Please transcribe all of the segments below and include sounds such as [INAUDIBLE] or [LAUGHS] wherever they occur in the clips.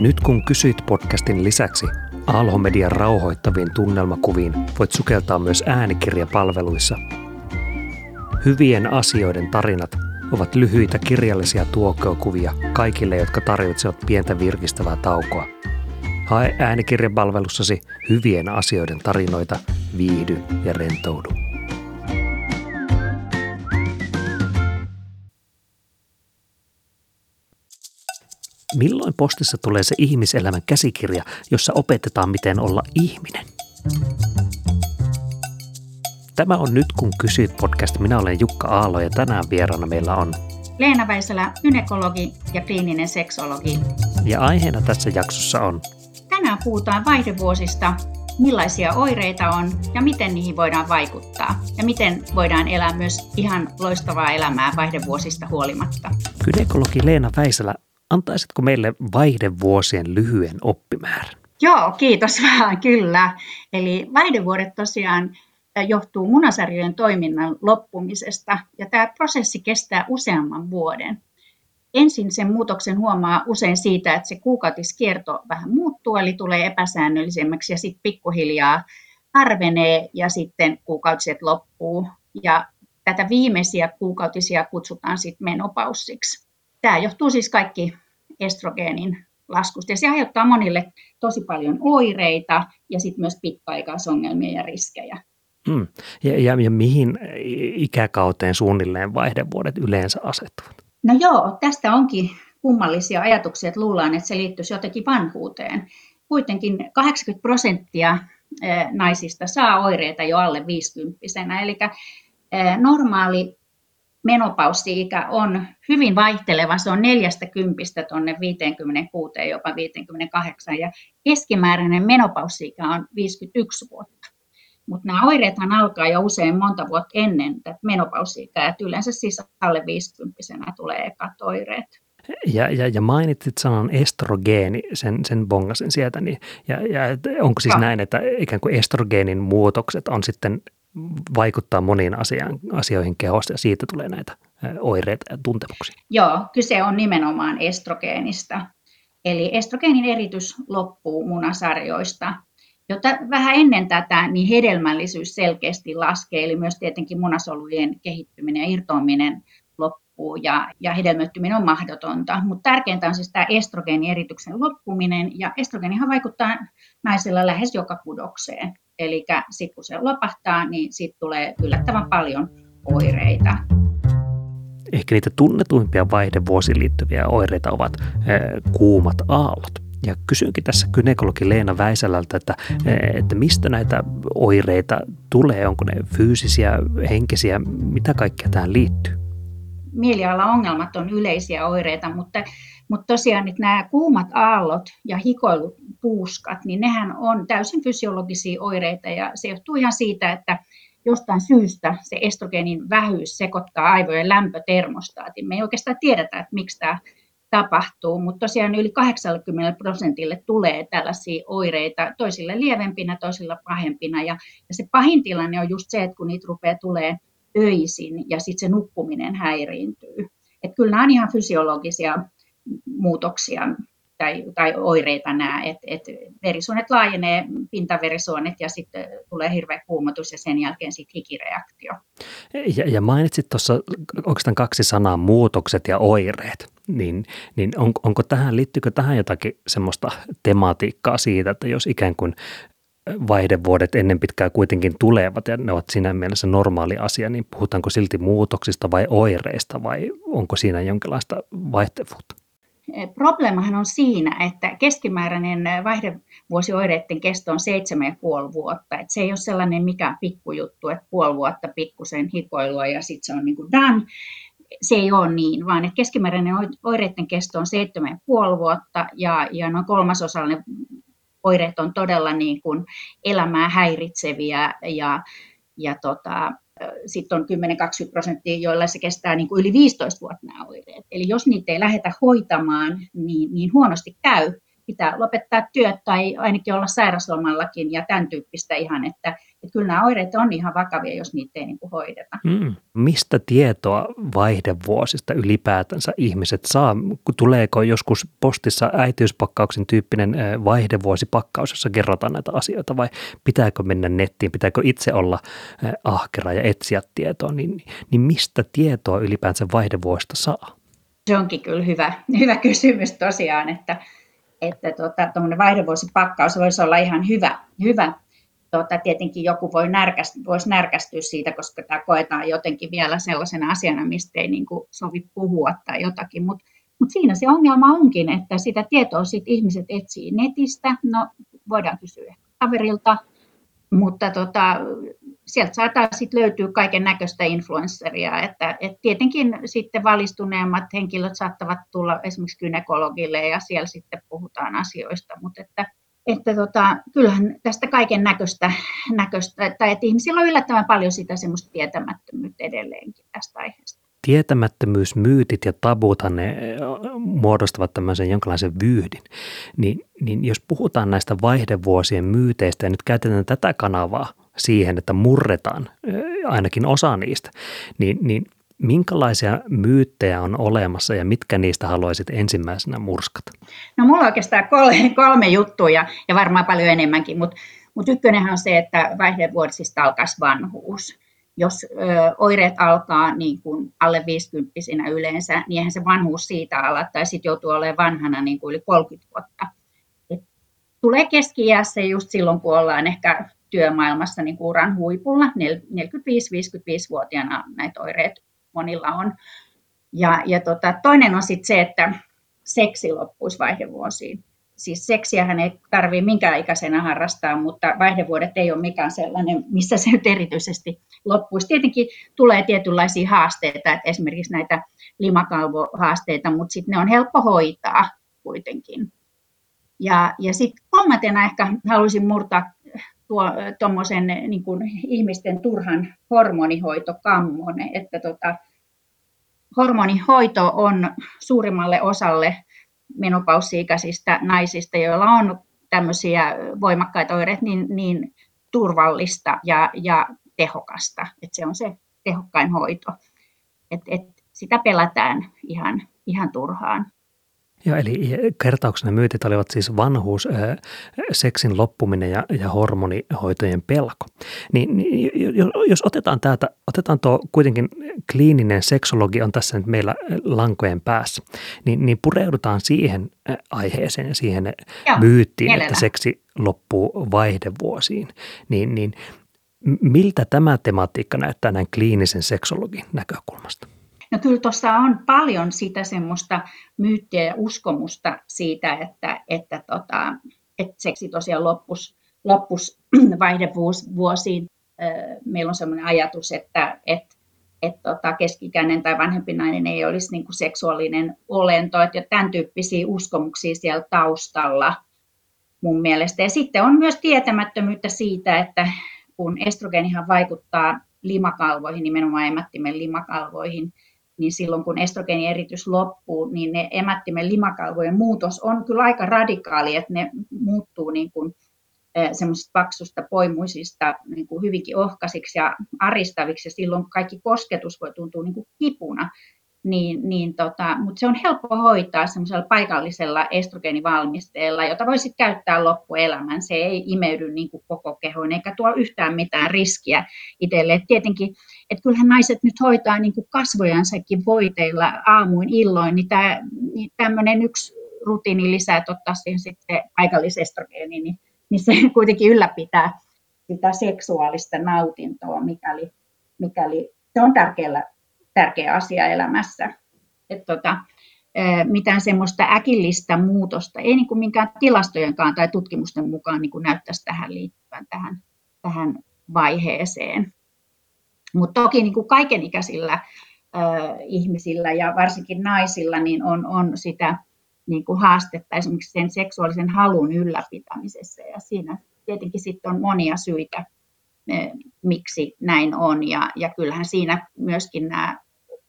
Nyt kun kysyit podcastin lisäksi Aalho-median rauhoittaviin tunnelmakuviin, voit sukeltaa myös äänikirjapalveluissa. Hyvien asioiden tarinat ovat lyhyitä kirjallisia tuokokuvia kaikille, jotka tarvitsevat pientä virkistävää taukoa. Hae äänikirjapalvelussasi hyvien asioiden tarinoita, viihdy ja rentoudu. Milloin postissa tulee se ihmiselämän käsikirja, jossa opetetaan, miten olla ihminen? Tämä on Nyt kun kysyt podcast. Minä olen Jukka Aalo ja tänään vieraana meillä on Leena Väisälä, gynekologi ja kliininen seksologi. Ja aiheena tässä jaksossa on Tänään puhutaan vaihdevuosista, millaisia oireita on ja miten niihin voidaan vaikuttaa. Ja miten voidaan elää myös ihan loistavaa elämää vaihdevuosista huolimatta. Gynekologi Leena Väisälä, antaisitko meille vaihdevuosien lyhyen oppimäärän? Joo, kiitos [LAUGHS] vaan, kyllä. Eli vaihdevuodet tosiaan johtuu munasarjojen toiminnan loppumisesta ja tämä prosessi kestää useamman vuoden. Ensin sen muutoksen huomaa usein siitä, että se kuukautiskierto vähän muuttuu, eli tulee epäsäännöllisemmäksi ja sitten pikkuhiljaa harvenee ja sitten kuukautiset loppuu. Ja tätä viimeisiä kuukautisia kutsutaan sitten menopaussiksi. Tämä johtuu siis kaikki estrogeenin laskusta ja se aiheuttaa monille tosi paljon oireita ja sitten myös pitkäaikaisongelmia ja riskejä. Hmm. Ja, ja, ja mihin ikäkauteen suunnilleen vaihdevuodet yleensä asettuvat? No joo, tästä onkin kummallisia ajatuksia, että luullaan, että se liittyisi jotenkin vanhuuteen. Kuitenkin 80 prosenttia naisista saa oireita jo alle 50 Eli normaali menopaussi-ikä on hyvin vaihteleva. Se on 40 tuonne 56, jopa 58 ja keskimääräinen menopaussi-ikä on 51 vuotta. Mutta nämä oireethan alkaa jo usein monta vuotta ennen tätä menopausiikää, että yleensä siis alle 50 tulee ekat oireet. Ja, ja, ja mainitsit sanan estrogeeni, sen, sen bongasen sieltä, niin, ja, ja onko siis no. näin, että ikään kuin estrogeenin muutokset on sitten vaikuttaa moniin asiaan, asioihin kehossa ja siitä tulee näitä oireita ja tuntemuksia? Joo, kyse on nimenomaan estrogeenista. Eli estrogeenin eritys loppuu munasarjoista Jotta vähän ennen tätä niin hedelmällisyys selkeästi laskee, eli myös tietenkin munasolujen kehittyminen ja irtoaminen loppuu ja, ja hedelmöittyminen on mahdotonta. Mutta tärkeintä on siis tämä estrogeenierityksen loppuminen, ja estrogeenihan vaikuttaa naisella lähes joka kudokseen. Eli sitten kun se lopahtaa, niin siitä tulee yllättävän paljon oireita. Ehkä niitä tunnetuimpia vaihdevuosiin liittyviä oireita ovat kuumat aallot. Ja kysynkin tässä kynekologi Leena Väisälältä, että, että mistä näitä oireita tulee, onko ne fyysisiä, henkisiä, mitä kaikkea tähän liittyy? Mielialaongelmat on yleisiä oireita, mutta, mutta tosiaan nyt nämä kuumat aallot ja hikoilupuuskat, niin nehän on täysin fysiologisia oireita ja se johtuu ihan siitä, että jostain syystä se estrogeenin vähyys sekoittaa aivojen lämpötermostaatin. Me ei oikeastaan tiedetä, että miksi tämä tapahtuu, mutta tosiaan yli 80 prosentille tulee tällaisia oireita, toisille lievempinä, toisilla pahempina. Ja, ja se pahin tilanne on just se, että kun niitä rupeaa tulee öisin ja sitten se nukkuminen häiriintyy. Että kyllä nämä on ihan fysiologisia muutoksia tai, tai oireita nämä, että et verisuonet laajenee, pintaverisuonet ja sitten tulee hirveä kuumotus ja sen jälkeen sitten hikireaktio. Ja, ja mainitsit tuossa oikeastaan kaksi sanaa, muutokset ja oireet niin, niin on, onko tähän, liittyykö tähän jotakin semmoista tematiikkaa siitä, että jos ikään kuin vaihdevuodet ennen pitkää kuitenkin tulevat ja ne ovat siinä mielessä normaali asia, niin puhutaanko silti muutoksista vai oireista vai onko siinä jonkinlaista vaihtevuutta? Probleemahan on siinä, että keskimääräinen vaihdevuosioireiden kesto on 7,5 vuotta. Että se ei ole sellainen mikään pikkujuttu, että puoli vuotta pikkusen hikoilua ja sitten se on niin kuin done, se ei ole niin, vaan että keskimääräinen oireiden kesto on 7,5 vuotta ja, ja noin kolmasosallinen oireet on todella niin kuin elämää häiritseviä ja, ja tota, sitten on 10-20 prosenttia, joilla se kestää niin kuin yli 15 vuotta nämä oireet. Eli jos niitä ei lähdetä hoitamaan, niin, niin huonosti käy. Pitää lopettaa työt tai ainakin olla sairaslomallakin ja tämän tyyppistä ihan, että että kyllä nämä oireet on ihan vakavia, jos niitä ei niin kuin hoideta. Mm. Mistä tietoa vaihdevuosista ylipäätänsä ihmiset saa? Tuleeko joskus postissa äitiyspakkauksen tyyppinen vaihdevuosipakkaus, jossa kerrotaan näitä asioita vai pitääkö mennä nettiin, pitääkö itse olla ahkera ja etsiä tietoa, niin, niin mistä tietoa ylipäänsä vaihdevuosista saa? Se onkin kyllä hyvä, hyvä kysymys tosiaan, että että tota, vaihdevuosipakkaus voisi olla ihan hyvä, hyvä tota, tietenkin joku voi närkästyä, voisi närkästyä siitä, koska tämä koetaan jotenkin vielä sellaisena asiana, mistä ei niin kuin sovi puhua tai jotakin, mutta mut siinä se ongelma onkin, että sitä tietoa sit ihmiset etsii netistä, no voidaan kysyä kaverilta, mutta tota, sieltä saattaa sitten löytyä kaiken näköistä influensseria, että et tietenkin sitten valistuneemmat henkilöt saattavat tulla esimerkiksi gynekologille ja siellä sitten puhutaan asioista, mutta että että tota, kyllähän tästä kaiken näköistä, näköistä, tai että ihmisillä on yllättävän paljon sitä semmoista tietämättömyyttä edelleenkin tästä aiheesta. Tietämättömyysmyytit ja tabuthan ne muodostavat tämmöisen jonkinlaisen vyyhdin. Niin, niin jos puhutaan näistä vaihdevuosien myyteistä ja nyt käytetään tätä kanavaa siihen, että murretaan ainakin osa niistä, niin, niin minkälaisia myyttejä on olemassa ja mitkä niistä haluaisit ensimmäisenä murskata? No mulla on oikeastaan kolme, kolme juttua ja, varmaan paljon enemmänkin, mutta mut ykkönenhän on se, että vaihdevuotisista alkaisi vanhuus. Jos ö, oireet alkaa niin kuin alle 50 yleensä, niin eihän se vanhuus siitä ala, tai sitten joutuu olemaan vanhana niin kuin yli 30 vuotta. Et tulee keski just silloin, kun ollaan ehkä työmaailmassa niin kuin uran huipulla, 45-55-vuotiaana näitä oireet monilla on. Ja, ja tota, toinen on sitten se, että seksi loppuisi vaihdevuosiin. Siis seksiähän ei tarvitse minkään ikäisenä harrastaa, mutta vaihdevuodet ei ole mikään sellainen, missä se nyt erityisesti loppuisi. Tietenkin tulee tietynlaisia haasteita, että esimerkiksi näitä limakalvohaasteita, mutta sitten ne on helppo hoitaa kuitenkin. Ja, ja sitten kolmantena ehkä haluaisin murtaa tuommoisen niin ihmisten turhan hormonihoitokammon, että tota, hormonihoito on suurimmalle osalle menopausi-ikäisistä naisista, joilla on tämmöisiä voimakkaita oireita, niin, niin turvallista ja, ja tehokasta. Et se on se tehokkain hoito. Et, et sitä pelätään ihan, ihan turhaan. Joo, eli kertauksena myytit olivat siis vanhuus, seksin loppuminen ja, ja hormonihoitojen pelko. Niin, niin jos otetaan täältä, otetaan tuo kuitenkin kliininen seksologi on tässä nyt meillä lankojen päässä, niin, niin pureudutaan siihen aiheeseen ja siihen Joo, myyttiin, mielellä. että seksi loppuu vaihdevuosiin. Niin, niin miltä tämä tematiikka näyttää näin kliinisen seksologin näkökulmasta? No kyllä tuossa on paljon sitä semmoista myyttiä ja uskomusta siitä, että, että, tota, että seksi tosiaan loppus, loppus [CLEARS THROAT] vaihdevuosiin. Meillä on semmoinen ajatus, että, että, että tota, keskikäinen tai vanhempi nainen ei olisi niin kuin seksuaalinen olento, että tämän tyyppisiä uskomuksia siellä taustalla mun mielestä. Ja sitten on myös tietämättömyyttä siitä, että kun estrogeenihan vaikuttaa limakalvoihin, nimenomaan emättimen limakalvoihin, niin silloin kun estrogeenieritys loppuu, niin ne emättimen limakalvojen muutos on kyllä aika radikaali, että ne muuttuu niin kuin semmoisista paksusta poimuisista niin kuin hyvinkin ohkaisiksi ja aristaviksi, ja silloin kaikki kosketus voi tuntua niin kuin kipuna niin, niin tota, mutta se on helppo hoitaa semmoisella paikallisella estrogeenivalmisteella, jota voisit käyttää loppuelämän. Se ei imeydy niin kuin koko kehoon eikä tuo yhtään mitään riskiä itselle. tietenkin, että kyllähän naiset nyt hoitaa niin kuin kasvojansakin voiteilla aamuin illoin, niin, tämä, niin tämmöinen yksi rutiini lisää, että ottaa siihen sitten paikallisestrogeeni, niin, niin se [LAUGHS] kuitenkin ylläpitää sitä seksuaalista nautintoa, mikäli, mikäli se on tärkeällä tärkeä asia elämässä. että tota, mitään semmoista äkillistä muutosta, ei niin kuin minkään tilastojenkaan tai tutkimusten mukaan niin kuin näyttäisi tähän liittyvän tähän, tähän vaiheeseen. Mutta toki niin kuin kaikenikäisillä äh, ihmisillä ja varsinkin naisilla niin on, on sitä niin kuin haastetta esimerkiksi sen seksuaalisen halun ylläpitämisessä ja siinä tietenkin sitten on monia syitä, miksi näin on ja, ja kyllähän siinä myöskin nämä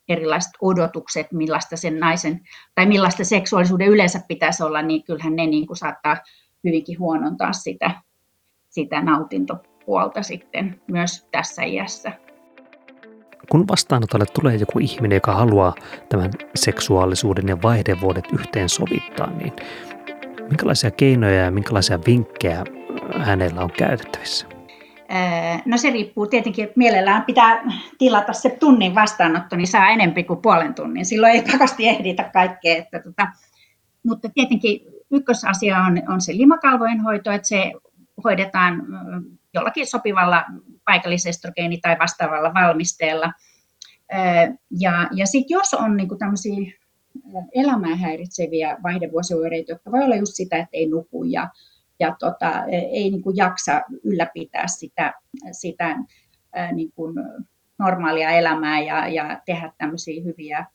erilaiset odotukset, millaista sen naisen tai millaista seksuaalisuuden yleensä pitäisi olla, niin kyllähän ne niin kuin saattaa hyvinkin huonontaa sitä, sitä nautintopuolta. sitten myös tässä iässä. Kun vastaanotolle tulee joku ihminen, joka haluaa tämän seksuaalisuuden ja vaihdevuodet yhteen sovittaa, niin minkälaisia keinoja ja minkälaisia vinkkejä hänellä on käytettävissä? No se riippuu tietenkin, mielellään pitää tilata se tunnin vastaanotto, niin saa enempi kuin puolen tunnin. Silloin ei pakosti ehditä kaikkea. Että tota, mutta tietenkin ykkösasia on, on se limakalvojen hoito, että se hoidetaan jollakin sopivalla paikallisestrogeeni- tai vastaavalla valmisteella. Ja, ja sitten jos on niinku tämmöisiä elämää häiritseviä vaihdevuosioireita, jotka voi olla just sitä, että ei nuku ja, ja tota, ei niin kuin jaksa ylläpitää sitä, sitä ää, niin kuin normaalia elämää ja, ja tehdä tämmöisiä hyviä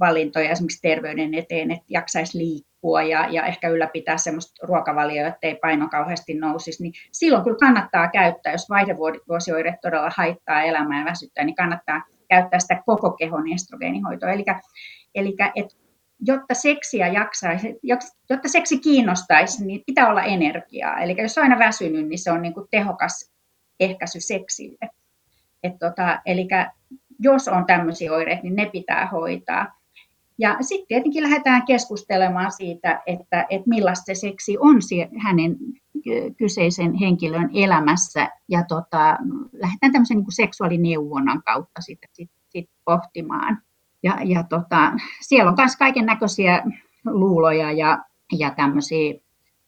valintoja esimerkiksi terveyden eteen, että jaksaisi liikkua ja, ja ehkä ylläpitää semmoista ruokavalioa, ettei paino kauheasti nousisi, niin silloin kyllä kannattaa käyttää, jos vaihdevuosioireet todella haittaa elämää ja väsyttää, niin kannattaa käyttää sitä koko kehon estrogeenihoitoa. Eli, eli et, jotta seksiä jaksaisi, jotta seksi kiinnostaisi, niin pitää olla energiaa. Eli jos on aina väsynyt, niin se on niin kuin tehokas ehkäisy seksille. Et tota, eli jos on tämmöisiä oireita, niin ne pitää hoitaa. Ja sitten tietenkin lähdetään keskustelemaan siitä, että, että millaista se seksi on hänen kyseisen henkilön elämässä. Ja tota, lähdetään tämmöisen niin seksuaalineuvonnan kautta sitten sit, sit pohtimaan. Ja, ja tota, siellä on myös kaiken näköisiä luuloja ja, ja tämmöisiä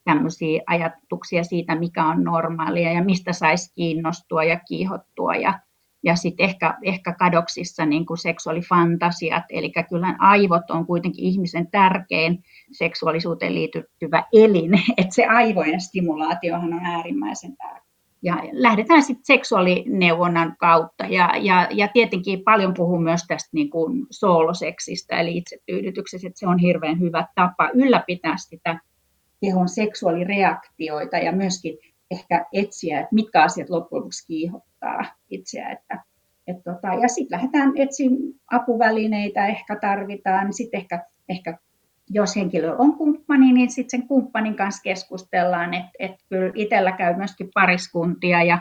tämmöisiä ajatuksia siitä, mikä on normaalia ja mistä saisi kiinnostua ja kiihottua ja ja sitten ehkä, ehkä kadoksissa niin kuin seksuaalifantasiat, eli kyllä aivot on kuitenkin ihmisen tärkein seksuaalisuuteen liittyvä elin, [LAUGHS] että se aivojen stimulaatiohan on äärimmäisen tärkeä. Ja lähdetään sitten seksuaalineuvonnan kautta ja, ja, ja tietenkin paljon puhun myös tästä niin kuin sooloseksistä eli itsetyydytyksestä, että se on hirveän hyvä tapa ylläpitää sitä kehon seksuaalireaktioita ja myöskin ehkä etsiä, että mitkä asiat loppujen lopuksi kiihottaa itseä. Että, et tota, ja sitten lähdetään etsimään apuvälineitä, ehkä tarvitaan, sitten ehkä, ehkä jos henkilö on kumppani, niin sitten sen kumppanin kanssa keskustellaan, että et kyllä itsellä käy myöskin pariskuntia ja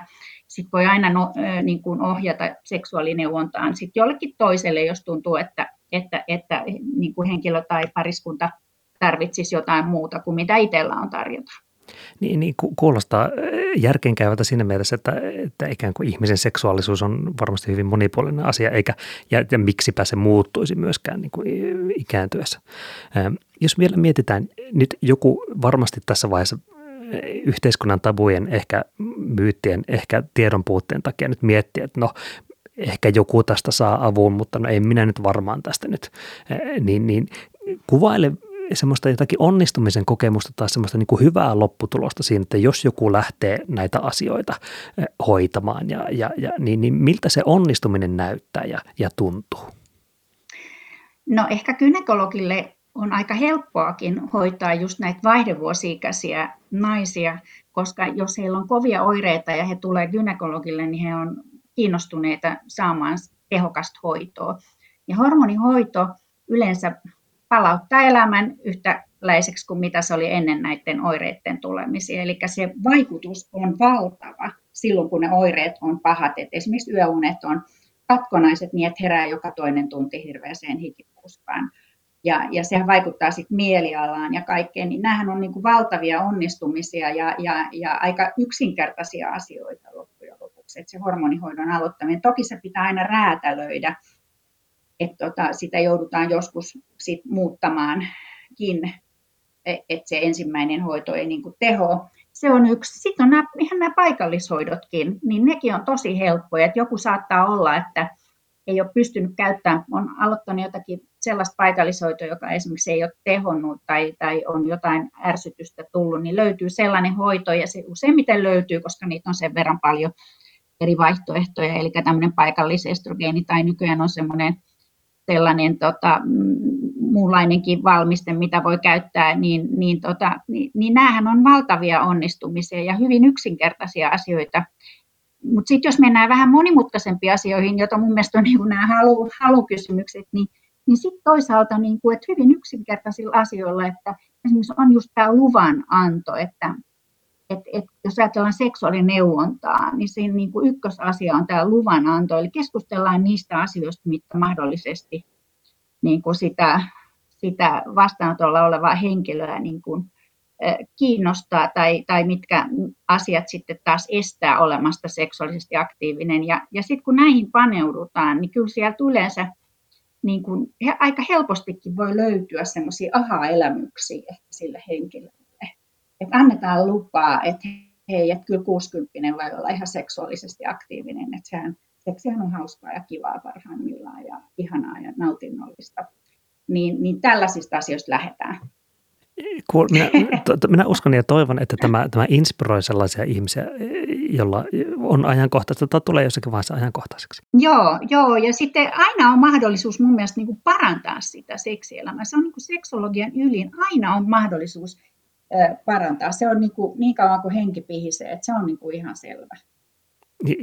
sitten voi aina no, niin kuin ohjata seksuaalineuvontaan sit jollekin toiselle, jos tuntuu, että, että, että niin kuin henkilö tai pariskunta tarvitsisi jotain muuta kuin mitä itsellä on tarjota. Niin, niin kuulostaa järkeenkäyvältä siinä mielessä, että, että ikään kuin ihmisen seksuaalisuus on varmasti hyvin monipuolinen asia, eikä, ja, ja miksipä se muuttuisi myöskään niin kuin ikääntyessä. Jos vielä mietitään, nyt joku varmasti tässä vaiheessa yhteiskunnan tabujen, ehkä myyttien, ehkä tiedon puutteen takia nyt miettiä, että no ehkä joku tästä saa avun, mutta no ei minä nyt varmaan tästä nyt, niin, niin kuvaile semmoista jotakin onnistumisen kokemusta tai semmoista niin kuin hyvää lopputulosta siinä, että jos joku lähtee näitä asioita eh, hoitamaan, ja, ja, ja, niin, niin miltä se onnistuminen näyttää ja, ja tuntuu? No ehkä kynekologille on aika helppoakin hoitaa just näitä vaihdevuosiikäisiä naisia, koska jos heillä on kovia oireita ja he tulee gynekologille, niin he on kiinnostuneita saamaan tehokasta hoitoa. Ja hormonihoito yleensä palauttaa elämän yhtäläiseksi kuin mitä se oli ennen näiden oireiden tulemisia. Eli se vaikutus on valtava silloin, kun ne oireet on pahat. Et esimerkiksi yöunet on katkonaiset niin, että herää joka toinen tunti hirveäseen hikipuuskaan. Ja, ja sehän vaikuttaa sitten mielialaan ja kaikkeen, niin nämähän on niin kuin valtavia onnistumisia ja, ja, ja aika yksinkertaisia asioita loppujen lopuksi, että se hormonihoidon aloittaminen. Toki se pitää aina räätälöidä, että tota, sitä joudutaan joskus sit muuttamaankin, e, että se ensimmäinen hoito ei niin kuin teho. Se on yksi. Sitten on nämä, ihan nämä paikallishoidotkin, niin nekin on tosi helppoja. Että joku saattaa olla, että ei ole pystynyt käyttämään, on aloittanut jotakin sellaista paikallishoitoa, joka esimerkiksi ei ole tehonnut tai, tai on jotain ärsytystä tullut, niin löytyy sellainen hoito ja se useimmiten löytyy, koska niitä on sen verran paljon eri vaihtoehtoja, eli tämmöinen paikallisestrogeeni tai nykyään on semmoinen sellainen tota, muunlainenkin valmiste, mitä voi käyttää, niin, niin, tota, niin, niin näähän on valtavia onnistumisia ja hyvin yksinkertaisia asioita. Mutta sitten jos mennään vähän monimutkaisempiin asioihin, joita mun mielestä on niin nämä halu, halukysymykset, niin, niin sitten toisaalta niin kuin, että hyvin yksinkertaisilla asioilla, että esimerkiksi on just tämä luvan anto, että, et, et, jos ajatellaan seksuaalineuvontaa, niin siinä niin kuin ykkösasia on tämä luvananto, eli keskustellaan niistä asioista, mitkä mahdollisesti niin kuin sitä, sitä vastaanotolla olevaa henkilöä niin kuin, kiinnostaa tai, tai mitkä asiat sitten taas estää olemasta seksuaalisesti aktiivinen. Ja, ja sitten kun näihin paneudutaan, niin kyllä sieltä yleensä niin kuin, he, aika helpostikin voi löytyä semmoisia aha-elämyksiä ehkä sille henkilölle. Että annetaan lupaa, että hei, että kyllä 60 voi olla ihan seksuaalisesti aktiivinen, että sehän, seksihän on hauskaa ja kivaa parhaimmillaan ja ihanaa ja nautinnollista. Niin, niin tällaisista asioista lähdetään. Minä, to, minä uskon ja toivon, että tämä, tämä inspiroi sellaisia ihmisiä, jolla on ajankohtaista tai tulee jossakin vaiheessa ajankohtaiseksi. Joo, joo, ja sitten aina on mahdollisuus mun mielestä niin kuin parantaa sitä seksielämää. Se on niin kuin seksologian ylin, aina on mahdollisuus parantaa. Se on niin, kuin, niin kauan kuin henki pihisee, että se on niin kuin ihan selvä.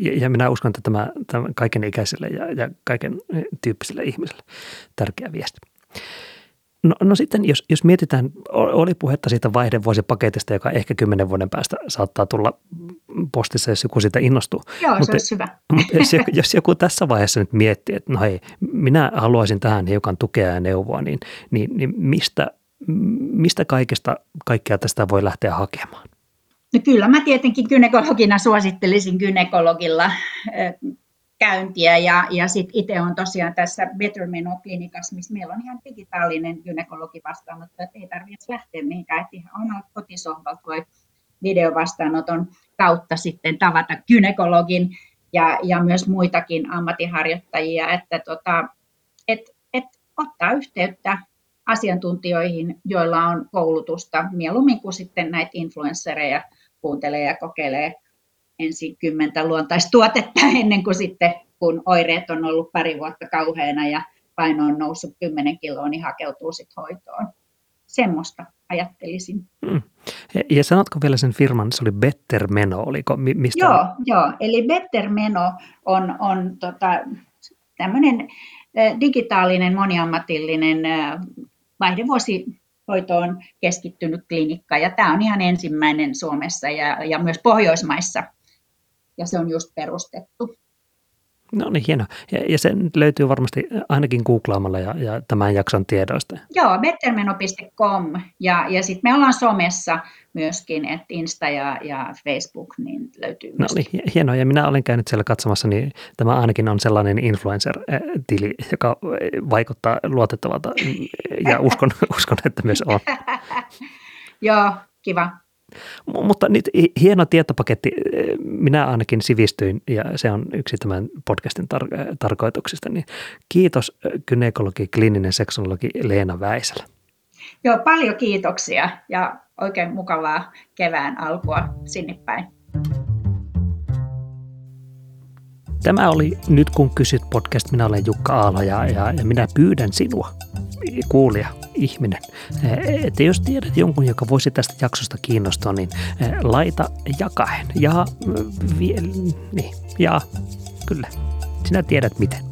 Ja, ja minä uskon, että tämä, tämä kaiken ikäisille ja, ja kaiken tyyppisille ihmisille tärkeä viesti. No, no sitten, jos, jos mietitään, oli puhetta siitä vaihdevuosipaketista, joka ehkä kymmenen vuoden päästä saattaa tulla postissa, jos joku siitä innostuu. Joo, mutta, se olisi hyvä. Mutta jos, joku, jos joku tässä vaiheessa nyt miettii, että no hei, minä haluaisin tähän hiukan tukea ja neuvoa, niin, niin, niin mistä, mistä kaikesta kaikkea tästä voi lähteä hakemaan? No kyllä mä tietenkin gynekologina suosittelisin gynekologilla käyntiä ja, ja sitten itse on tosiaan tässä Better Meno-klinikassa, missä meillä on ihan digitaalinen gynekologi vastaanotto, että ei tarvitse lähteä mihinkään, että ihan omalta kotisohvalta voi videovastaanoton kautta sitten tavata gynekologin ja, ja myös muitakin ammattiharjoittajia, että tota, et, et ottaa yhteyttä asiantuntijoihin, joilla on koulutusta mieluummin kuin sitten näitä influenssereja kuuntelee ja kokeilee ensin kymmentä luontaistuotetta [LAUGHS] ennen kuin sitten, kun oireet on ollut pari vuotta kauheana ja paino on noussut 10 kiloa, niin hakeutuu sitten hoitoon. Semmoista ajattelisin. Hmm. Ja sanotko vielä sen firman, se oli Better Meno, oliko? Mistä? Joo, joo, eli Better Meno on, on tota, tämmöinen digitaalinen, moniammatillinen vaihdevuosi hoitoon keskittynyt klinikka, ja tämä on ihan ensimmäinen Suomessa ja, ja myös Pohjoismaissa ja se on just perustettu. No niin, hienoa. Ja, ja se löytyy varmasti ainakin googlaamalla ja, ja tämän jakson tiedoista. Joo, bettermeno.com ja, ja sitten me ollaan somessa myöskin, että Insta ja, ja Facebook niin löytyy No niin, hienoa. Ja minä olen käynyt siellä katsomassa, niin tämä ainakin on sellainen influencer-tili, joka vaikuttaa luotettavalta ja uskon, [LAUGHS] uskon että myös on. [LAUGHS] Joo, kiva. Mutta nyt hieno tietopaketti. Minä ainakin sivistyin ja se on yksi tämän podcastin tar- tarkoituksista. Niin kiitos kynekologi, kliininen seksologi Leena Väisälä. Joo, paljon kiitoksia ja oikein mukavaa kevään alkua sinne päin. Tämä oli Nyt kun kysyt podcast. Minä olen Jukka Aalo ja, ja, ja minä pyydän sinua, kuulija, ihminen, että jos tiedät jonkun, joka voisi tästä jaksosta kiinnostua, niin eh, laita jakaen. Ja, mm, vie, niin, ja kyllä, sinä tiedät miten.